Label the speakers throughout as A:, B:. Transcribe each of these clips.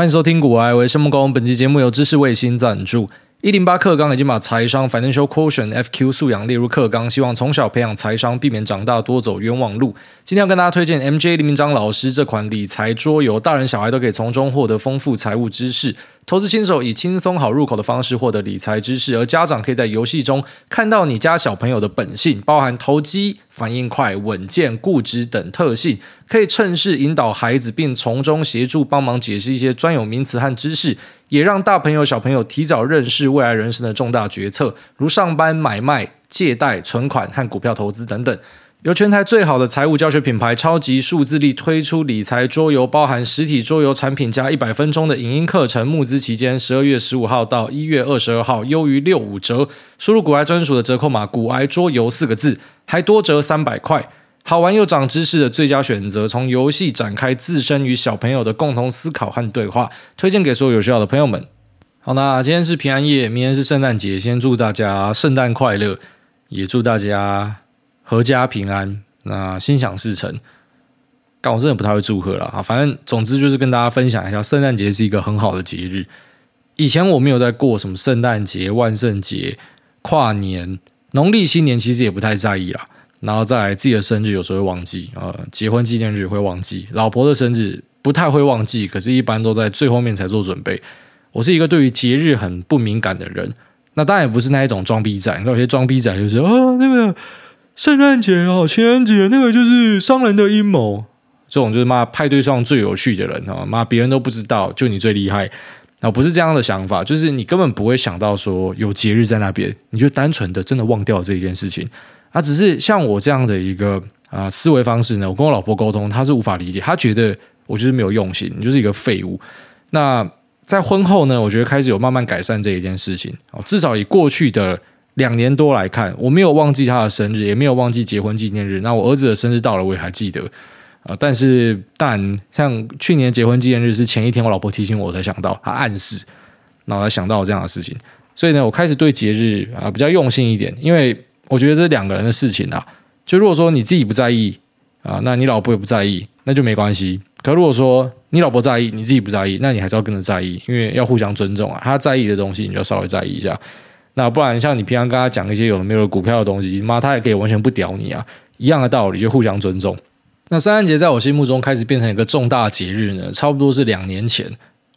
A: 欢迎收听股癌，我是申木工。本期节目由知识卫星赞助。一零八课纲已经把财商 Financial Quotient FQ 素养列入课纲，希望从小培养财商，避免长大多走冤枉路。今天要跟大家推荐 MJ 林明章老师这款理财桌游，大人小孩都可以从中获得丰富财务知识。投资新手以轻松好入口的方式获得理财知识，而家长可以在游戏中看到你家小朋友的本性，包含投机、反应快、稳健、固执等特性，可以趁势引导孩子，并从中协助帮忙解释一些专有名词和知识，也让大朋友小朋友提早认识未来人生的重大决策，如上班、买卖、借贷、存款和股票投资等等。由全台最好的财务教学品牌超级数字力推出理财桌游，包含实体桌游产品加一百分钟的影音课程。募资期间，十二月十五号到一月二十二号，优于六五折。输入“股癌专属”的折扣码“股癌桌游”四个字，还多折三百块。好玩又长知识的最佳选择，从游戏展开自身与小朋友的共同思考和对话，推荐给所有有需要的朋友们。好，那今天是平安夜，明天是圣诞节，先祝大家圣诞快乐，也祝大家。阖家平安，那心想事成。但我真的不太会祝贺了啊，反正总之就是跟大家分享一下，圣诞节是一个很好的节日。以前我没有在过什么圣诞节、万圣节、跨年、农历新年，其实也不太在意啦。然后再来自己的生日，有时候会忘记啊，结婚纪念日会忘记，老婆的生日不太会忘记，可是一般都在最后面才做准备。我是一个对于节日很不敏感的人，那当然也不是那一种装逼仔，你知道有些装逼仔就是啊那个。圣诞节哦，情人节那个就是商人的阴谋，这种就是骂派对上最有趣的人哦，妈别人都不知道，就你最厉害啊，不是这样的想法，就是你根本不会想到说有节日在那边，你就单纯的真的忘掉这一件事情啊，只是像我这样的一个啊思维方式呢，我跟我老婆沟通，她是无法理解，她觉得我就是没有用心，你就是一个废物。那在婚后呢，我觉得开始有慢慢改善这一件事情哦，至少以过去的。两年多来看，我没有忘记他的生日，也没有忘记结婚纪念日。那我儿子的生日到了，我也还记得啊。但是，但像去年结婚纪念日是前一天，我老婆提醒我，才想到，她暗示，然后才想到这样的事情。所以呢，我开始对节日啊比较用心一点，因为我觉得这两个人的事情啊，就如果说你自己不在意啊，那你老婆也不在意，那就没关系。可如果说你老婆在意，你自己不在意，那你还是要跟着在意，因为要互相尊重啊。他在意的东西，你就稍微在意一下。那不然，像你平常跟他讲一些有的没有股票的东西，妈他也可以完全不屌你啊，一样的道理，就互相尊重。那圣诞节在我心目中开始变成一个重大节日呢，差不多是两年前。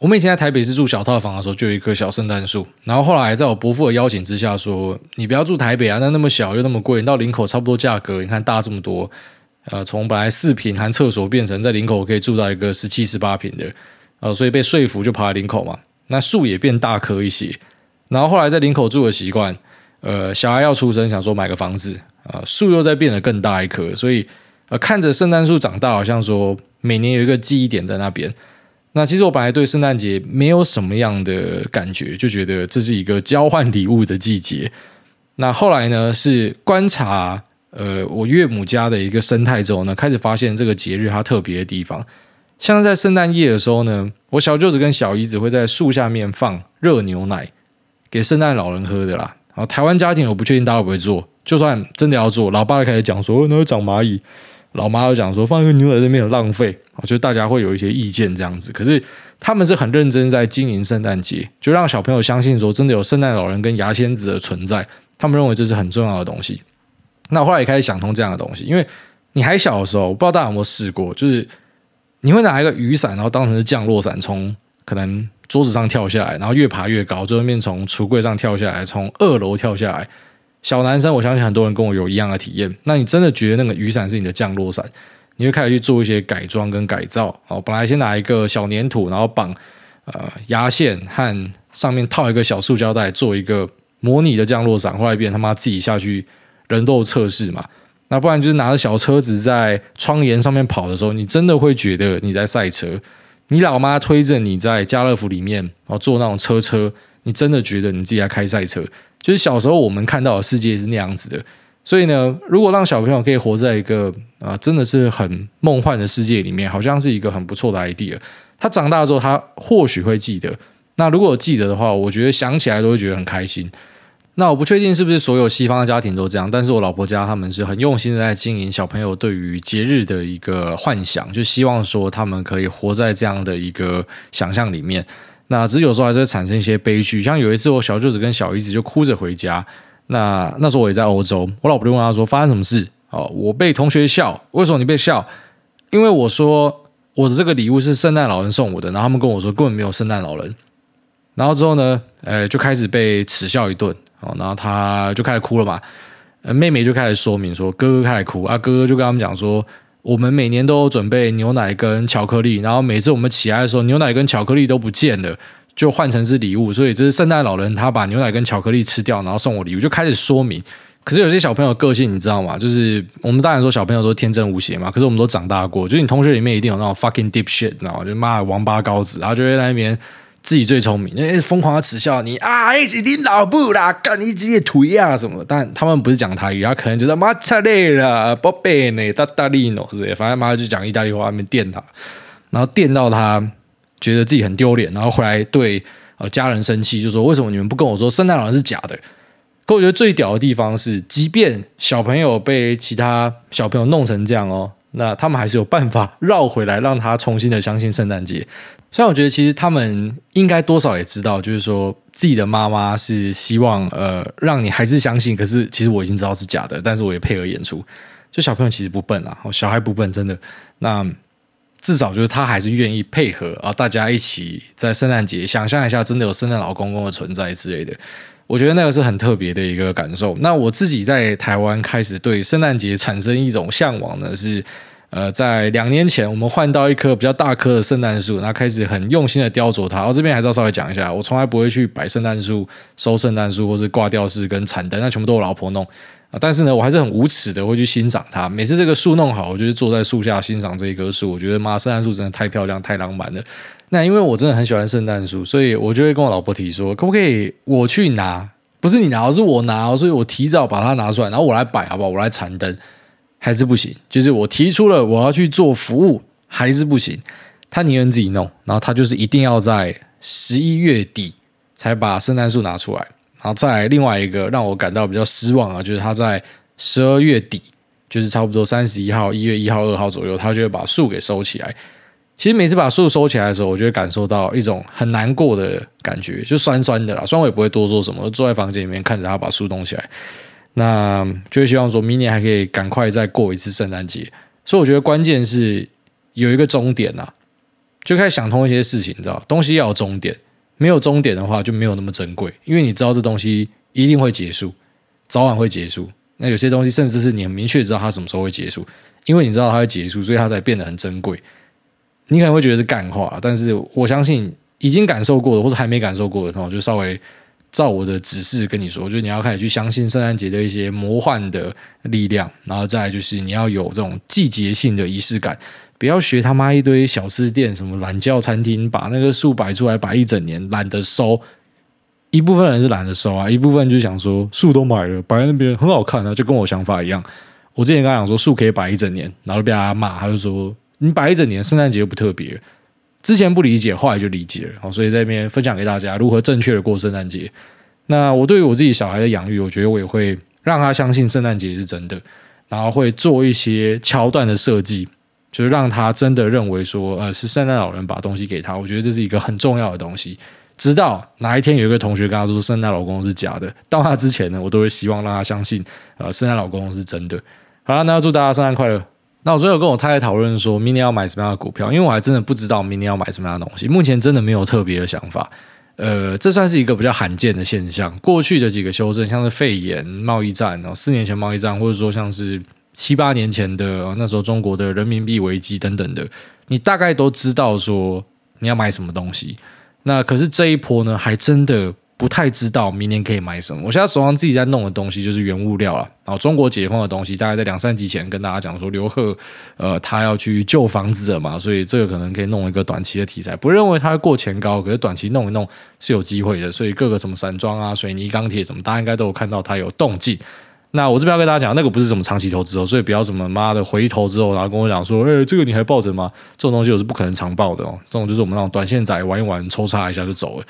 A: 我们以前在台北市住小套房的时候，就有一棵小圣诞树。然后后来在我伯父的邀请之下，说你不要住台北啊，那那么小又那么贵，你到林口差不多价格，你看大这么多，呃，从本来四坪含厕所变成在林口可以住到一个十七十八坪的，呃，所以被说服就跑来林口嘛。那树也变大棵一些。然后后来在林口住的习惯，呃，小孩要出生，想说买个房子啊，树又在变得更大一棵，所以呃，看着圣诞树长大，好像说每年有一个记忆点在那边。那其实我本来对圣诞节没有什么样的感觉，就觉得这是一个交换礼物的季节。那后来呢，是观察呃我岳母家的一个生态之后呢，开始发现这个节日它特别的地方。像在圣诞夜的时候呢，我小舅子跟小姨子会在树下面放热牛奶。给圣诞老人喝的啦，然后台湾家庭我不确定大家会不会做，就算真的要做，老爸就开始讲说那会长蚂蚁，老妈又讲说放一个牛奶在那边很浪费，就大家会有一些意见这样子。可是他们是很认真在经营圣诞节，就让小朋友相信说真的有圣诞老人跟牙仙子的存在，他们认为这是很重要的东西。那我后来也开始想通这样的东西，因为你还小的时候，我不知道大家有没有试过，就是你会拿一个雨伞，然后当成是降落伞，从可能。桌子上跳下来，然后越爬越高，最后面从橱柜上跳下来，从二楼跳下来。小男生，我相信很多人跟我有一样的体验。那你真的觉得那个雨伞是你的降落伞？你会开始去做一些改装跟改造。哦，本来先拿一个小粘土，然后绑呃牙线和上面套一个小塑胶袋，做一个模拟的降落伞。后来变他妈自己下去人都有测试嘛。那不然就是拿着小车子在窗沿上面跑的时候，你真的会觉得你在赛车。你老妈推着你在家乐福里面，然后坐那种车车，你真的觉得你自己在开赛车？就是小时候我们看到的世界是那样子的。所以呢，如果让小朋友可以活在一个啊，真的是很梦幻的世界里面，好像是一个很不错的 idea。他长大之后，他或许会记得。那如果记得的话，我觉得想起来都会觉得很开心。那我不确定是不是所有西方的家庭都这样，但是我老婆家他们是很用心的在经营小朋友对于节日的一个幻想，就希望说他们可以活在这样的一个想象里面。那只是有时候还是会产生一些悲剧，像有一次我小舅子跟小姨子就哭着回家，那那时候我也在欧洲，我老婆就问他说发生什么事？哦，我被同学笑，为什么你被笑？因为我说我的这个礼物是圣诞老人送我的，然后他们跟我说根本没有圣诞老人，然后之后呢，呃，就开始被耻笑一顿。哦，然后他就开始哭了嘛，呃，妹妹就开始说明说，哥哥开始哭啊，哥哥就跟他们讲说，我们每年都有准备牛奶跟巧克力，然后每次我们起来的时候，牛奶跟巧克力都不见了，就换成是礼物，所以这是圣诞老人他把牛奶跟巧克力吃掉，然后送我礼物，就开始说明。可是有些小朋友个性你知道吗？就是我们当然说小朋友都天真无邪嘛，可是我们都长大过，就是你同学里面一定有那种 fucking deep shit，你知道吗？就骂王八羔子，然后就会在那边。自己最聪明，因为疯狂的耻笑你啊！一起拎老布啦，干你自己腿啊什么的？但他们不是讲台语，他可能觉得马擦累了，宝贝呢，大大力诺之类，反正妈就讲意大利话，那边电他，然后电到他觉得自己很丢脸，然后回来对呃家人生气，就说为什么你们不跟我说圣诞老人是假的？可我觉得最屌的地方是，即便小朋友被其他小朋友弄成这样哦，那他们还是有办法绕回来，让他重新的相信圣诞节。虽然我觉得，其实他们应该多少也知道，就是说自己的妈妈是希望呃让你还是相信。可是其实我已经知道是假的，但是我也配合演出。就小朋友其实不笨啊，小孩不笨，真的。那至少就是他还是愿意配合啊，大家一起在圣诞节想象一下，真的有圣诞老公公的存在之类的。我觉得那个是很特别的一个感受。那我自己在台湾开始对圣诞节产生一种向往呢，是。呃，在两年前，我们换到一棵比较大棵的圣诞树，然后开始很用心的雕琢它。我这边还是要稍微讲一下，我从来不会去摆圣诞树、收圣诞树，或是挂吊饰跟残灯，那全部都我老婆弄。但是呢，我还是很无耻的会去欣赏它。每次这个树弄好，我就是坐在树下欣赏这一棵树。我觉得妈，圣诞树真的太漂亮、太浪漫了。那因为我真的很喜欢圣诞树，所以我就会跟我老婆提说，可不可以我去拿？不是你拿，是我拿，所以我提早把它拿出来，然后我来摆，好不好？我来缠灯。还是不行，就是我提出了我要去做服务，还是不行。他宁愿自己弄，然后他就是一定要在十一月底才把圣诞树拿出来。然后再另外一个让我感到比较失望啊，就是他在十二月底，就是差不多三十一号、一月一号、二号左右，他就会把树给收起来。其实每次把树收起来的时候，我就会感受到一种很难过的感觉，就酸酸的啦。虽然我也不会多说什么，坐在房间里面看着他把树弄起来。那就会希望说，明年还可以赶快再过一次圣诞节。所以我觉得关键是有一个终点呐，就开始想通一些事情，你知道，东西要有终点，没有终点的话就没有那么珍贵，因为你知道这东西一定会结束，早晚会结束。那有些东西甚至是你很明确知道它什么时候会结束，因为你知道它会结束，所以它才变得很珍贵。你可能会觉得是干话，但是我相信已经感受过的或者还没感受过的，然后就稍微。照我的指示跟你说，就是你要开始去相信圣诞节的一些魔幻的力量，然后再来就是你要有这种季节性的仪式感，不要学他妈一堆小吃店什么懒觉餐厅，把那个树摆出来摆一整年，懒得收。一部分人是懒得收啊，一部分就想说树都买了，摆在那边很好看啊，就跟我想法一样。我之前跟他讲说树可以摆一整年，然后被他骂，他就说你摆一整年，圣诞节又不特别。之前不理解，后来就理解了，所以在这边分享给大家如何正确的过圣诞节。那我对于我自己小孩的养育，我觉得我也会让他相信圣诞节是真的，然后会做一些桥段的设计，就是让他真的认为说，呃，是圣诞老人把东西给他。我觉得这是一个很重要的东西。直到哪一天有一个同学跟他说圣诞老公是假的，到他之前呢，我都会希望让他相信，呃，圣诞老公公是真的。好了，那祝大家圣诞快乐。那我最后跟我太太讨论说，明年要买什么样的股票？因为我还真的不知道明年要买什么样的东西，目前真的没有特别的想法。呃，这算是一个比较罕见的现象。过去的几个修正，像是肺炎、贸易战哦，四年前贸易战，或者说像是七八年前的那时候中国的人民币危机等等的，你大概都知道说你要买什么东西。那可是这一波呢，还真的。不太知道明年可以买什么。我现在手上自己在弄的东西就是原物料了。然后中国解封的东西，大概在两三集前跟大家讲说，刘贺呃他要去救房子了嘛，所以这个可能可以弄一个短期的题材。不认为它过前高，可是短期弄一弄是有机会的。所以各个什么散装啊、水泥、钢铁什么，大家应该都有看到它有动静。那我这边要跟大家讲，那个不是什么长期投资哦，所以不要什么妈的回头之后，然后跟我讲说，哎，这个你还抱着吗？这种东西我是不可能长抱的哦。这种就是我们那种短线仔玩一玩，抽插一下就走了。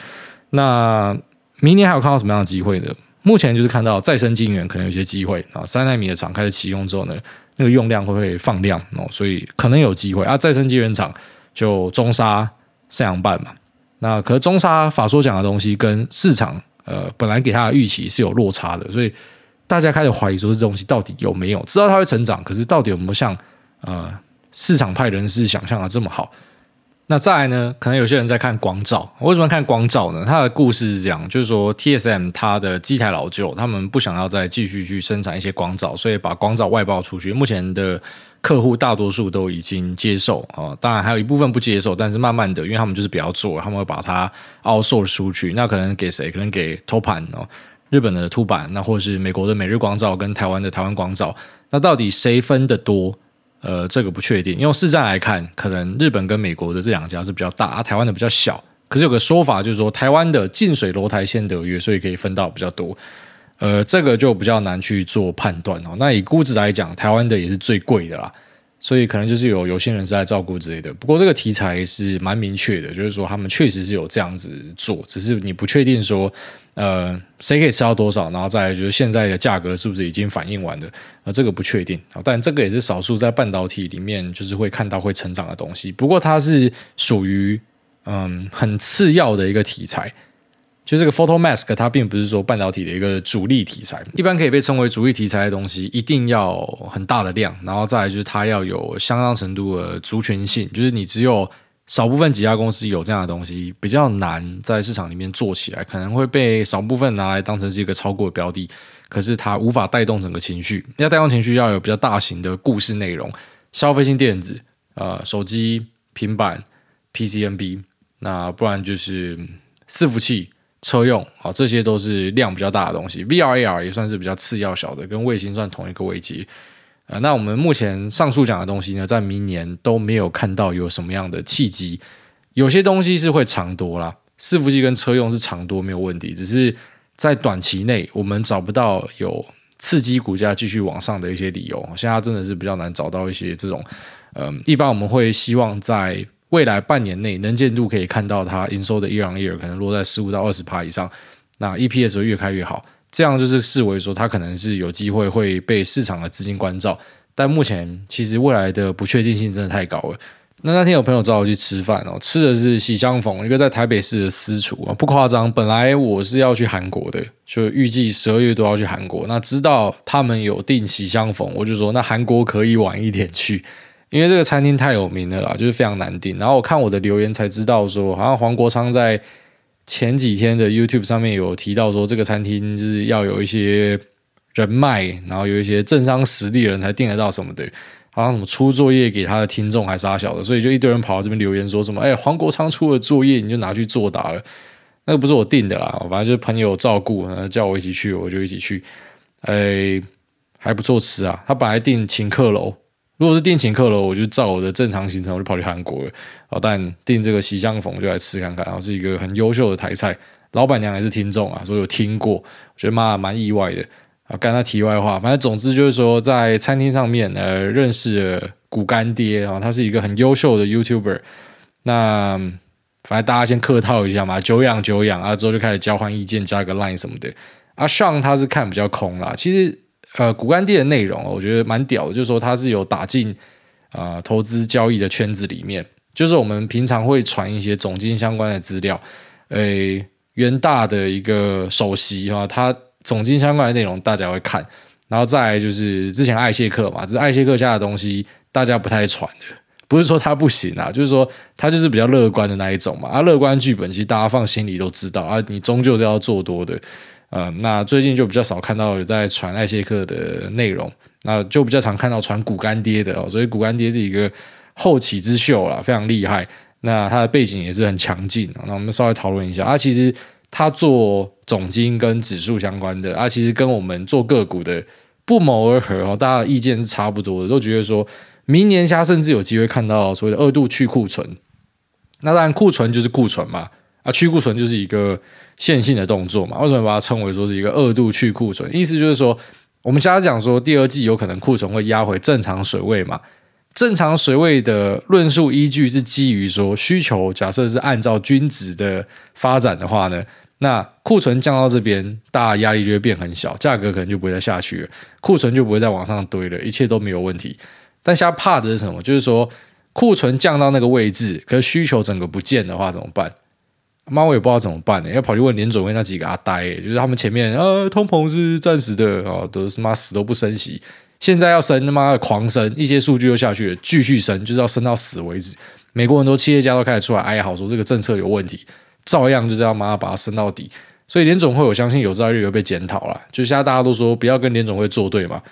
A: 那。明年还有看到什么样的机会呢？目前就是看到再生晶圆可能有些机会啊，三纳米的厂开始启用之后呢，那个用量会不会放量哦，所以可能有机会啊。再生晶圆厂就中沙、三洋半嘛，那可是中沙法说讲的东西跟市场呃本来给他的预期是有落差的，所以大家开始怀疑说这东西到底有没有？知道它会成长，可是到底有没有像呃市场派人士想象的这么好？那再来呢？可能有些人在看光罩，为什么看光罩呢？它的故事是这样，就是说 TSM 它的机台老旧，他们不想要再继续去生产一些光罩，所以把光罩外包出去。目前的客户大多数都已经接受啊，当然还有一部分不接受，但是慢慢的，因为他们就是不要做，他们会把它 outsource 出去。那可能给谁？可能给 Topan 哦，日本的凸版，那或者是美国的每日光罩跟台湾的台湾光罩。那到底谁分得多？呃，这个不确定。用市占来看，可能日本跟美国的这两家是比较大，啊，台湾的比较小。可是有个说法就是说，台湾的近水楼台先得月，所以可以分到比较多。呃，这个就比较难去做判断哦。那以估值来讲，台湾的也是最贵的啦。所以可能就是有有心人是在照顾之类的。不过这个题材是蛮明确的，就是说他们确实是有这样子做，只是你不确定说，呃，谁可以吃到多少，然后再就是现在的价格是不是已经反映完了？啊，这个不确定。但这个也是少数在半导体里面就是会看到会成长的东西。不过它是属于嗯很次要的一个题材。就这个 photomask，它并不是说半导体的一个主力题材，一般可以被称为主力题材的东西，一定要很大的量，然后再来就是它要有相当程度的族群性，就是你只有少部分几家公司有这样的东西，比较难在市场里面做起来，可能会被少部分拿来当成是一个超股的标的，可是它无法带动整个情绪，要带动情绪要有比较大型的故事内容，消费性电子，呃，手机、平板、PCNB，那不然就是伺服器。车用啊，这些都是量比较大的东西。VR、AR 也算是比较次要小的，跟卫星算同一个位阶。呃，那我们目前上述讲的东西呢，在明年都没有看到有什么样的契机。有些东西是会长多啦，伺服器跟车用是长多没有问题，只是在短期内我们找不到有刺激股价继续往上的一些理由。现在真的是比较难找到一些这种，嗯、呃，一般我们会希望在。未来半年内能见度可以看到它营收的 year on year 可能落在十五到二十趴以上，那 EPS 会越开越好，这样就是视为说它可能是有机会会被市场的资金关照，但目前其实未来的不确定性真的太高了。那那天有朋友找我去吃饭哦，吃的是喜相逢，一个在台北市的私厨啊，不夸张，本来我是要去韩国的，就预计十二月都要去韩国，那知道他们有订喜相逢，我就说那韩国可以晚一点去。因为这个餐厅太有名了啦，就是非常难订。然后我看我的留言才知道说，好像黄国昌在前几天的 YouTube 上面有提到说，这个餐厅就是要有一些人脉，然后有一些政商实力的人才订得到什么的，好像什么出作业给他的听众还是啥小的，所以就一堆人跑到这边留言说什么，哎，黄国昌出的作业你就拿去作答了，那个不是我订的啦，反正就是朋友照顾，叫我一起去，我就一起去，哎，还不错吃啊，他本来订请客楼。如果是定请客了，我就照我的正常行程，我就跑去韩国了。啊，但订这个喜相逢就来吃看看，然后是一个很优秀的台菜，老板娘也是听众啊，说有听过，我觉得妈蛮意外的啊。干他题外话，反正总之就是说，在餐厅上面呃认识了股干爹啊，他是一个很优秀的 YouTuber。那反正大家先客套一下嘛，久仰久仰啊，之后就开始交换意见，加个 Line 什么的。啊上他是看比较空啦，其实。呃，股干地的内容，我觉得蛮屌的，就是说它是有打进啊、投资交易的圈子里面，就是我们平常会传一些总经相关的资料，诶，元大的一个首席哈，他总经相关的内容大家会看，然后再来就是之前艾谢克嘛，只是艾谢克家的东西大家不太传的，不是说他不行啊，就是说他就是比较乐观的那一种嘛，啊，乐观剧本其实大家放心里都知道啊，你终究是要做多的。呃，那最近就比较少看到有在传艾谢克的内容，那就比较常看到传股干爹的哦，所以股干爹是一个后起之秀啦，非常厉害。那他的背景也是很强劲。那我们稍微讨论一下，啊，其实他做总经跟指数相关的，啊，其实跟我们做个股的不谋而合哦，大家的意见是差不多的，都觉得说明年下甚至有机会看到所谓的二度去库存。那当然库存就是库存嘛。啊，去库存就是一个线性的动作嘛？为什么把它称为说是一个二度去库存？意思就是说，我们现在讲说第二季有可能库存会压回正常水位嘛？正常水位的论述依据是基于说需求，假设是按照均值的发展的话呢，那库存降到这边，大家压力就会变很小，价格可能就不会再下去了，库存就不会再往上堆了，一切都没有问题。但现在怕的是什么？就是说库存降到那个位置，可是需求整个不见的话怎么办？妈，我也不知道怎么办呢，要跑去问联准会那几个阿呆，就是他们前面呃、通膨是暂时的哦，都是妈死都不升息，现在要升他妈的狂升，一些数据又下去了，继续升，就是要升到死为止。美国很多企业家都开始出来哀嚎说这个政策有问题。照样就是要妈把它升到底，所以联总会我相信有朝一日会被检讨了。就现在大家都说不要跟联总会作对嘛，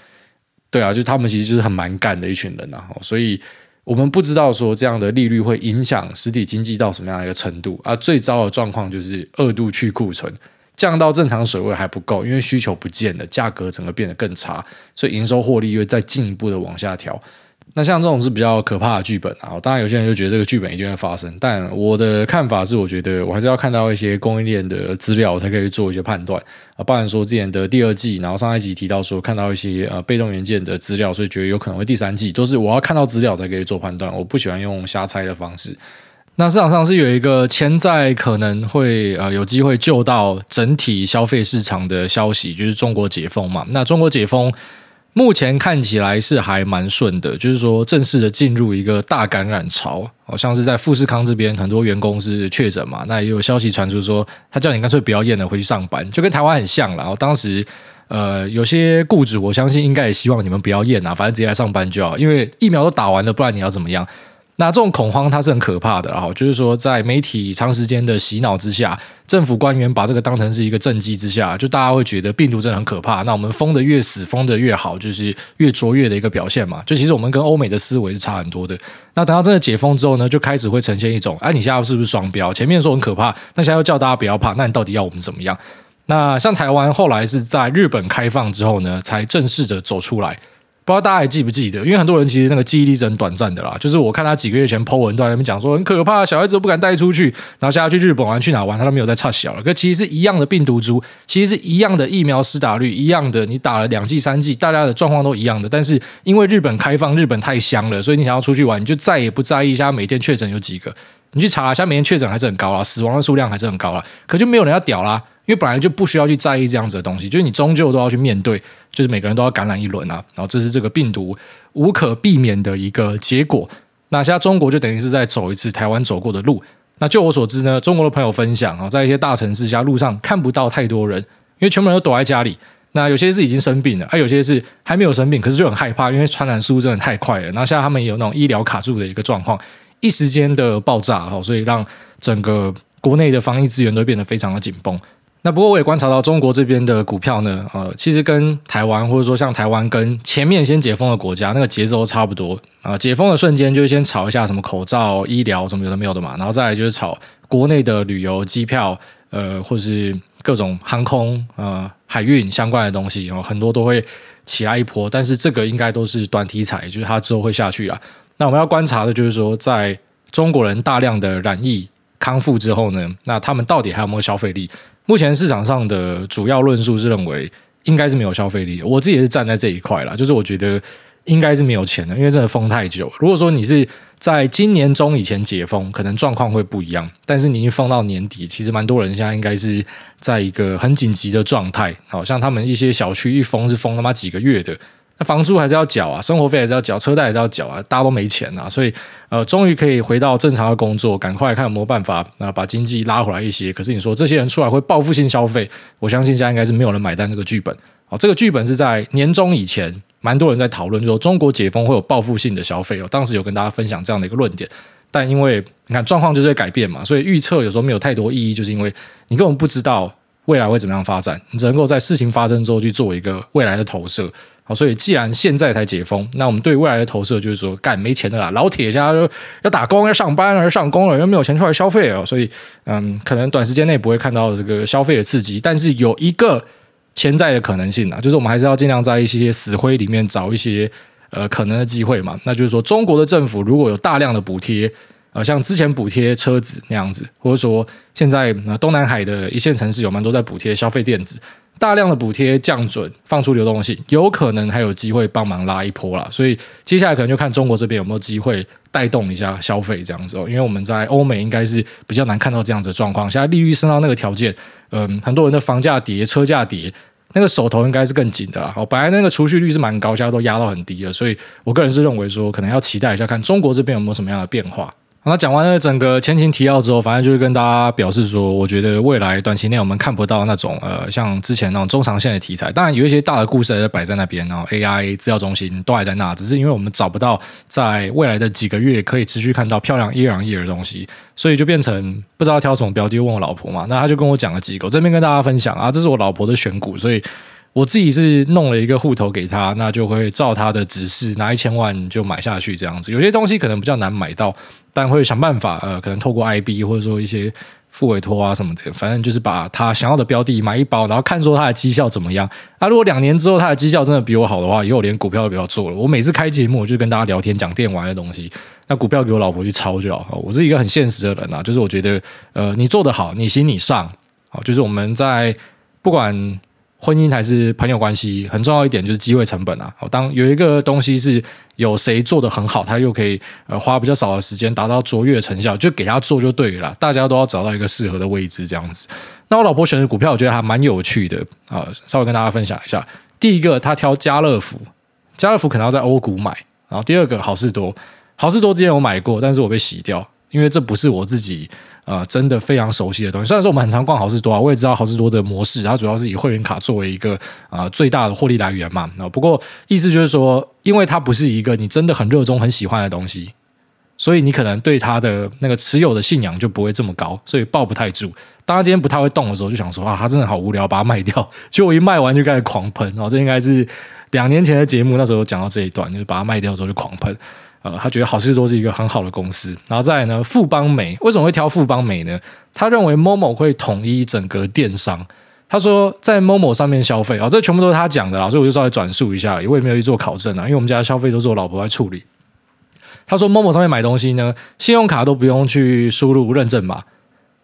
A: 对啊，就他们其实就是很蛮干的一群人呐。所以我们不知道说这样的利率会影响实体经济到什么样的一个程度啊。最糟的状况就是二度去库存，降到正常水位还不够，因为需求不见了，价格整个变得更差，所以营收获利又再进一步的往下调。那像这种是比较可怕的剧本啊，当然有些人就觉得这个剧本一定会发生，但我的看法是，我觉得我还是要看到一些供应链的资料，才可以做一些判断啊。包含说之前的第二季，然后上一集提到说看到一些呃被动元件的资料，所以觉得有可能会第三季，都是我要看到资料才可以做判断。我不喜欢用瞎猜的方式。那市场上是有一个潜在可能会呃有机会救到整体消费市场的消息，就是中国解封嘛。那中国解封。目前看起来是还蛮顺的，就是说正式的进入一个大感染潮，好像是在富士康这边很多员工是确诊嘛，那也有消息传出说他叫你干脆不要验了，回去上班，就跟台湾很像了。然后当时呃有些雇主，我相信应该也希望你们不要验啊，反正直接来上班就好，因为疫苗都打完了，不然你要怎么样？那这种恐慌它是很可怕的，然后就是说，在媒体长时间的洗脑之下，政府官员把这个当成是一个政绩之下，就大家会觉得病毒真的很可怕。那我们封得越死，封得越好，就是越卓越的一个表现嘛。就其实我们跟欧美的思维是差很多的。那等到真的解封之后呢，就开始会呈现一种，哎，你现在是不是双标？前面说很可怕，那现在又叫大家不要怕，那你到底要我们怎么样？那像台湾后来是在日本开放之后呢，才正式的走出来。不知道大家还记不记得？因为很多人其实那个记忆力是很短暂的啦。就是我看他几个月前 po 文都在那边讲说很可怕，小孩子都不敢带出去，然后现在去日本玩去哪玩，他都没有再差小了。可其实是一样的病毒株，其实是一样的疫苗施打率，一样的你打了两剂三剂，大家的状况都一样的。但是因为日本开放，日本太香了，所以你想要出去玩，你就再也不在意一下每天确诊有几个。你去查一下，每天确诊还是很高啦，死亡的数量还是很高啦，可就没有人要屌啦。因为本来就不需要去在意这样子的东西，就是你终究都要去面对，就是每个人都要感染一轮啊，然后这是这个病毒无可避免的一个结果。那现在中国就等于是在走一次台湾走过的路。那就我所知呢，中国的朋友分享啊，在一些大城市下路上看不到太多人，因为全部人都躲在家里。那有些是已经生病了，还有些是还没有生病，可是就很害怕，因为传染速度真的太快了。然后现在他们也有那种医疗卡住的一个状况，一时间的爆炸哈，所以让整个国内的防疫资源都变得非常的紧绷。那不过我也观察到中国这边的股票呢，呃，其实跟台湾或者说像台湾跟前面先解封的国家那个节奏差不多啊。解封的瞬间就先炒一下什么口罩、医疗什么有的没有的嘛，然后再来就是炒国内的旅游、机票，呃，或是各种航空、呃海运相关的东西，然后很多都会起来一波。但是这个应该都是短题材，就是它之后会下去啊。那我们要观察的就是说，在中国人大量的染疫康复之后呢，那他们到底还有没有消费力？目前市场上的主要论述是认为应该是没有消费力，我自己也是站在这一块啦，就是我觉得应该是没有钱的，因为真的封太久。如果说你是在今年中以前解封，可能状况会不一样，但是你一封到年底，其实蛮多人现在应该是在一个很紧急的状态，好像他们一些小区一封是封他妈几个月的。房租还是要缴啊，生活费还是要缴，车贷还是要缴啊，大家都没钱啊，所以呃，终于可以回到正常的工作，赶快看有没有办法啊，把经济拉回来一些。可是你说这些人出来会报复性消费，我相信现在应该是没有人买单这个剧本。好，这个剧本是在年终以前，蛮多人在讨论，就说中国解封会有报复性的消费哦。当时有跟大家分享这样的一个论点，但因为你看状况就是在改变嘛，所以预测有时候没有太多意义，就是因为你根本不知道未来会怎么样发展，你只能够在事情发生之后去做一个未来的投射。所以既然现在才解封，那我们对未来的投射就是说，干没钱的啦，老铁家要打工要上班要上工了，又没有钱出来消费哦，所以嗯，可能短时间内不会看到这个消费的刺激，但是有一个潜在的可能性啊，就是我们还是要尽量在一些死灰里面找一些呃可能的机会嘛，那就是说中国的政府如果有大量的补贴。呃，像之前补贴车子那样子，或者说现在东南海的一线城市有蛮多在补贴消费电子，大量的补贴降准，放出流动性，有可能还有机会帮忙拉一波啦。所以接下来可能就看中国这边有没有机会带动一下消费这样子哦。因为我们在欧美应该是比较难看到这样子的状况。现在利率升到那个条件，嗯，很多人的房价跌，车价跌，那个手头应该是更紧的啦。哦，本来那个储蓄率是蛮高，现在都压到很低了。所以我个人是认为说，可能要期待一下，看中国这边有没有什么样的变化。那讲完了整个前情提要之后，反正就是跟大家表示说，我觉得未来短期内我们看不到那种呃，像之前那种中长线的题材。当然有一些大的故事还在摆在那边，然后 AI 资料中心都还在那，只是因为我们找不到在未来的几个月可以持续看到漂亮 year on year 的东西，所以就变成不知道挑什么标的。问我老婆嘛，那他就跟我讲了几个，我这边跟大家分享啊，这是我老婆的选股，所以。我自己是弄了一个户头给他，那就会照他的指示拿一千万就买下去这样子。有些东西可能比较难买到，但会想办法呃，可能透过 IB 或者说一些复委托啊什么的，反正就是把他想要的标的买一包，然后看说他的绩效怎么样。啊，如果两年之后他的绩效真的比我好的话，以后连股票都不要做了。我每次开节目我就跟大家聊天讲电玩的东西，那股票给我老婆去抄就好。我是一个很现实的人啊，就是我觉得呃，你做得好，你行你上，好，就是我们在不管。婚姻还是朋友关系，很重要一点就是机会成本啊。当有一个东西是有谁做得很好，他又可以呃花比较少的时间达到卓越成效，就给他做就对了。大家都要找到一个适合的位置，这样子。那我老婆选的股票，我觉得还蛮有趣的啊，稍微跟大家分享一下。第一个，他挑家乐福，家乐福可能要在欧股买。然后第二个，好事多，好事多之前有买过，但是我被洗掉，因为这不是我自己。啊、呃，真的非常熟悉的东西。虽然说我们很常逛好事多啊，我也知道好事多的模式，它主要是以会员卡作为一个啊、呃、最大的获利来源嘛。啊，不过意思就是说，因为它不是一个你真的很热衷、很喜欢的东西，所以你可能对它的那个持有的信仰就不会这么高，所以抱不太住。当它今天不太会动的时候，就想说啊，它真的好无聊，把它卖掉。结果我一卖完就开始狂喷。哦，这应该是两年前的节目，那时候讲到这一段，就是把它卖掉之后就狂喷。呃，他觉得好事多是一个很好的公司，然后再来呢，富邦媒为什么会挑富邦媒呢？他认为 Momo 会统一整个电商。他说在 Momo 上面消费啊、哦，这全部都是他讲的啦，所以我就稍微转述一下，我也没有去做考证啊，因为我们家消费都是我老婆在处理。他说 Momo 上面买东西呢，信用卡都不用去输入认证码，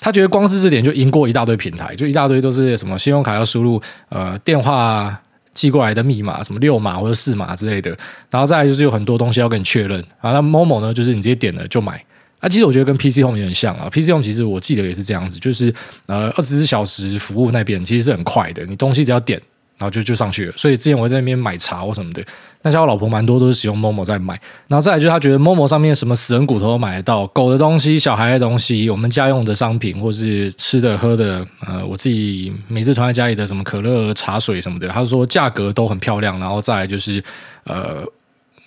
A: 他觉得光是这点就赢过一大堆平台，就一大堆都是什么信用卡要输入呃电话。寄过来的密码，什么六码或者四码之类的，然后再来就是有很多东西要跟你确认啊。那某某呢，就是你直接点了就买。啊，其实我觉得跟 PC Home 有点像啊。PC Home 其实我记得也是这样子，就是呃二十四小时服务那边其实是很快的，你东西只要点。然后就就上去了，所以之前我在那边买茶或什么的，那像我老婆蛮多都是使用 Momo 在买。然后再来就是他觉得 Momo 上面什么死人骨头都买得到，狗的东西、小孩的东西、我们家用的商品或是吃的喝的，呃，我自己每次囤在家里的什么可乐、茶水什么的，他说价格都很漂亮。然后再来就是呃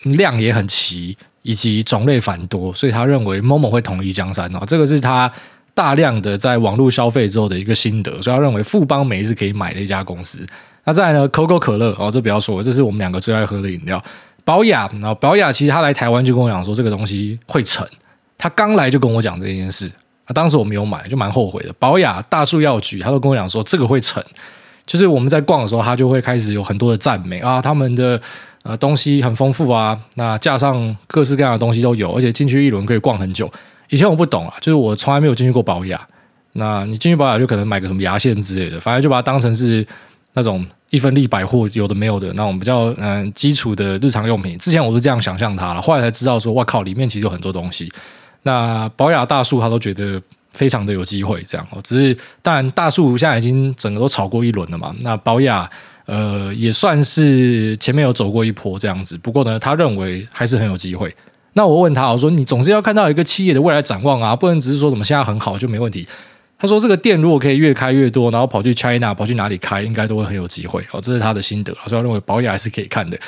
A: 量也很齐，以及种类繁多，所以他认为 Momo 会统一江山哦。这个是他大量的在网络消费之后的一个心得，所以他认为富邦媒是可以买的一家公司。那再来呢？可口可乐哦，这不要说，这是我们两个最爱喝的饮料。宝雅，然后宝雅其实他来台湾就跟我讲说这个东西会沉，他刚来就跟我讲这件事啊，当时我没有买，就蛮后悔的。宝雅、大树药局，他都跟我讲说这个会沉，就是我们在逛的时候，他就会开始有很多的赞美啊，他们的呃东西很丰富啊，那架上各式各样的东西都有，而且进去一轮可以逛很久。以前我不懂啊，就是我从来没有进去过宝雅，那你进去宝雅就可能买个什么牙线之类的，反正就把它当成是。那种一分利百货有的没有的那种比较嗯、基础的日常用品，之前我是这样想象它了，后来才知道说，哇靠，里面其实有很多东西。那宝雅大树他都觉得非常的有机会，这样哦。只是当然大树现在已经整个都炒过一轮了嘛。那宝雅呃也算是前面有走过一波这样子，不过呢，他认为还是很有机会。那我问他，我说你总是要看到一个企业的未来展望啊，不能只是说什么现在很好就没问题。他说：“这个店如果可以越开越多，然后跑去 China，跑去哪里开，应该都会很有机会。”哦，这是他的心得。所以他认为宝雅还是可以看的。